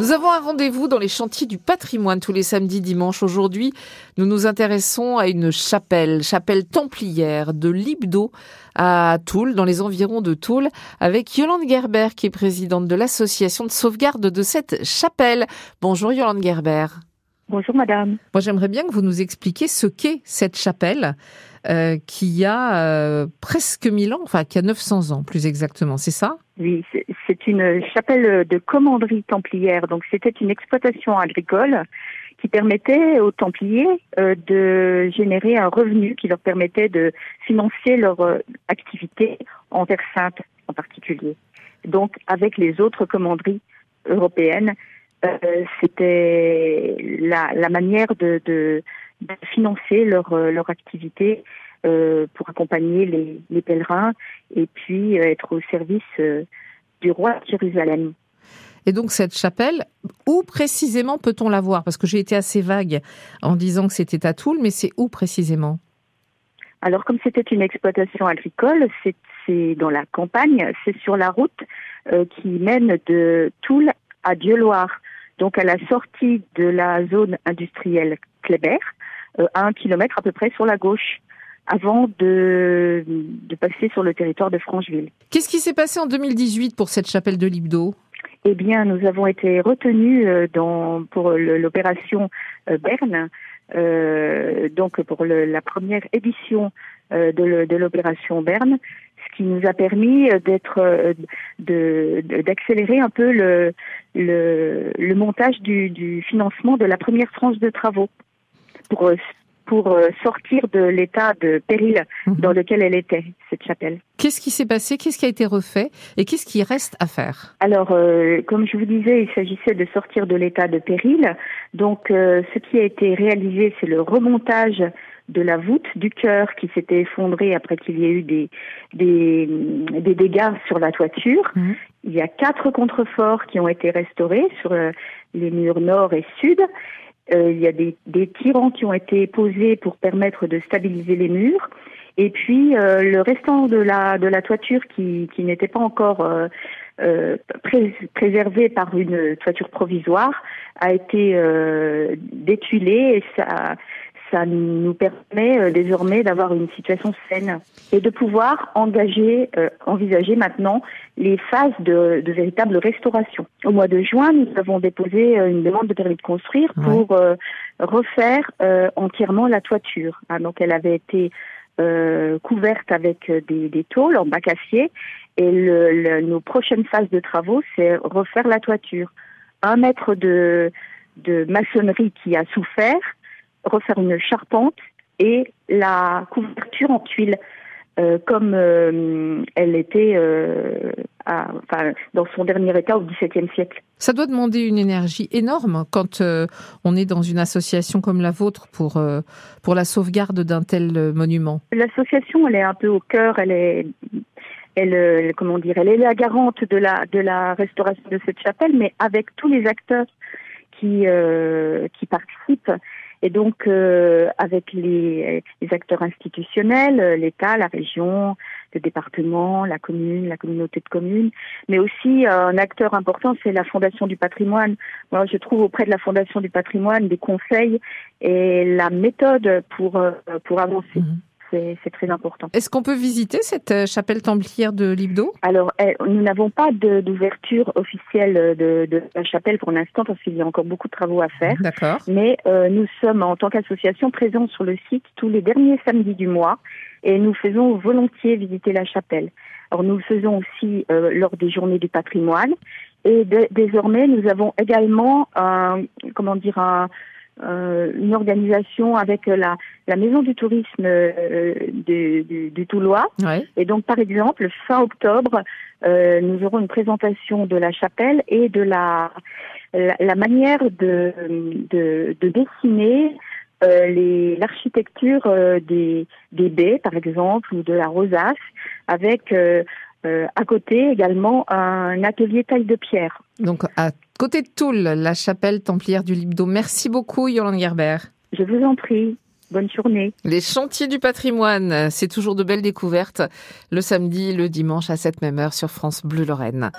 Nous avons un rendez-vous dans les chantiers du patrimoine tous les samedis, dimanches. Aujourd'hui, nous nous intéressons à une chapelle, chapelle templière de Libdo à Toul, dans les environs de Toul, avec Yolande Gerber, qui est présidente de l'association de sauvegarde de cette chapelle. Bonjour Yolande Gerber. Bonjour madame. Moi j'aimerais bien que vous nous expliquiez ce qu'est cette chapelle euh, qui a euh, presque 1000 ans, enfin qui a 900 ans plus exactement, c'est ça? Oui, c'est une chapelle de commanderie templière, donc c'était une exploitation agricole qui permettait aux Templiers euh, de générer un revenu qui leur permettait de financer leur activité en Terre Sainte en particulier. Donc avec les autres commanderies européennes, euh, c'était la, la, manière de, de, de, financer leur, euh, leur activité euh, pour accompagner les, les, pèlerins et puis euh, être au service du roi de Jérusalem. Et donc cette chapelle, où précisément peut-on la voir? Parce que j'ai été assez vague en disant que c'était à Toul, mais c'est où précisément? Alors comme c'était une exploitation agricole, c'est dans la campagne, c'est sur la route euh, qui mène de Toul à Dieu-Loire donc à la sortie de la zone industrielle Kléber, euh, à un kilomètre à peu près sur la gauche avant de, de passer sur le territoire de Francheville. Qu'est-ce qui s'est passé en 2018 pour cette chapelle de Libdo? Eh bien, nous avons été retenus euh, dans, pour l'opération euh, Berne, euh, donc pour le, la première édition euh, de l'opération Berne, ce qui nous a permis d'être, d'accélérer un peu le, le, le montage du, du, financement de la première tranche de travaux pour pour euh, sortir de l'état de péril mhm. dans lequel elle était, cette chapelle. Qu'est-ce qui s'est passé? Qu'est-ce qui a été refait? Et qu'est-ce qui reste à faire? Alors, euh, comme je vous disais, il s'agissait de sortir de l'état de péril. Donc, euh, ce qui a été réalisé, c'est le remontage de la voûte du cœur qui s'était effondrée après qu'il y ait eu des, des, des, dégâts sur la toiture. Mhm. Il y a quatre contreforts qui ont été restaurés sur les murs nord et sud. Euh, il y a des, des, tirants qui ont été posés pour permettre de stabiliser les murs. Et puis euh, le restant de la de la toiture qui, qui n'était pas encore euh, euh préservé par une toiture provisoire a été euh, détuilé et ça ça nous permet euh, désormais d'avoir une situation saine et de pouvoir engager, euh, envisager maintenant les phases de, de, véritable restauration. Au mois de juin, nous avons déposé euh, une demande de permis de construire pour refaire entièrement la toiture. Ah, donc elle avait été couverte avec des, des, tôles en bac acier et le, nos prochaines phases de travaux, c'est refaire la toiture. Un mètre de, de maçonnerie qui a souffert, refaire une charpente et la couverture en tuiles. Euh, comme euh, elle était euh, à, enfin, dans son dernier état au XVIIe siècle. Ça doit demander une énergie énorme quand on est dans une association comme la vôtre pour, pour la sauvegarde d'un tel monument. L'association, elle est un peu au cœur, elle est, elle, comment dire, elle est la garante de la, de la restauration de cette chapelle, mais avec tous les acteurs qui, qui participent et donc, euh, avec les, les, acteurs institutionnels, euh, l'État, la région, le département, la commune, la communauté de communes, mais aussi euh, un acteur important, c'est la Fondation du patrimoine. Moi, je trouve auprès de la Fondation du patrimoine des conseils et la méthode pour, pour avancer. Mhm c'est très important. Est-ce qu'on peut visiter cette euh, chapelle templière de Libdo? Alors, eh, nous n'avons pas d'ouverture officielle de, de, la chapelle pour l'instant parce qu'il y a encore beaucoup de travaux à faire. D'accord. Mais euh, nous sommes en tant qu'association présents sur le site tous les derniers samedis du mois et nous faisons volontiers visiter la chapelle. Alors, nous le faisons aussi euh, lors des journées du patrimoine et désormais nous avons également un, comment dire un euh, une organisation avec la, la maison du tourisme euh, du, du, du, Toulois. Et donc, par exemple, fin octobre, euh, nous aurons une présentation de la chapelle et de la, la, manière de, de, de dessiner euh, l'architecture euh, des, des baies, par exemple, ou de la rosace, avec euh, à côté également un atelier taille de pierre. Donc à Côté de Toul, la chapelle templière du Libdo. Merci beaucoup, Yolande Gerber. Je vous en prie. Bonne journée. Les chantiers du patrimoine, c'est toujours de belles découvertes le samedi, le dimanche à cette même heure sur France Bleu Lorraine.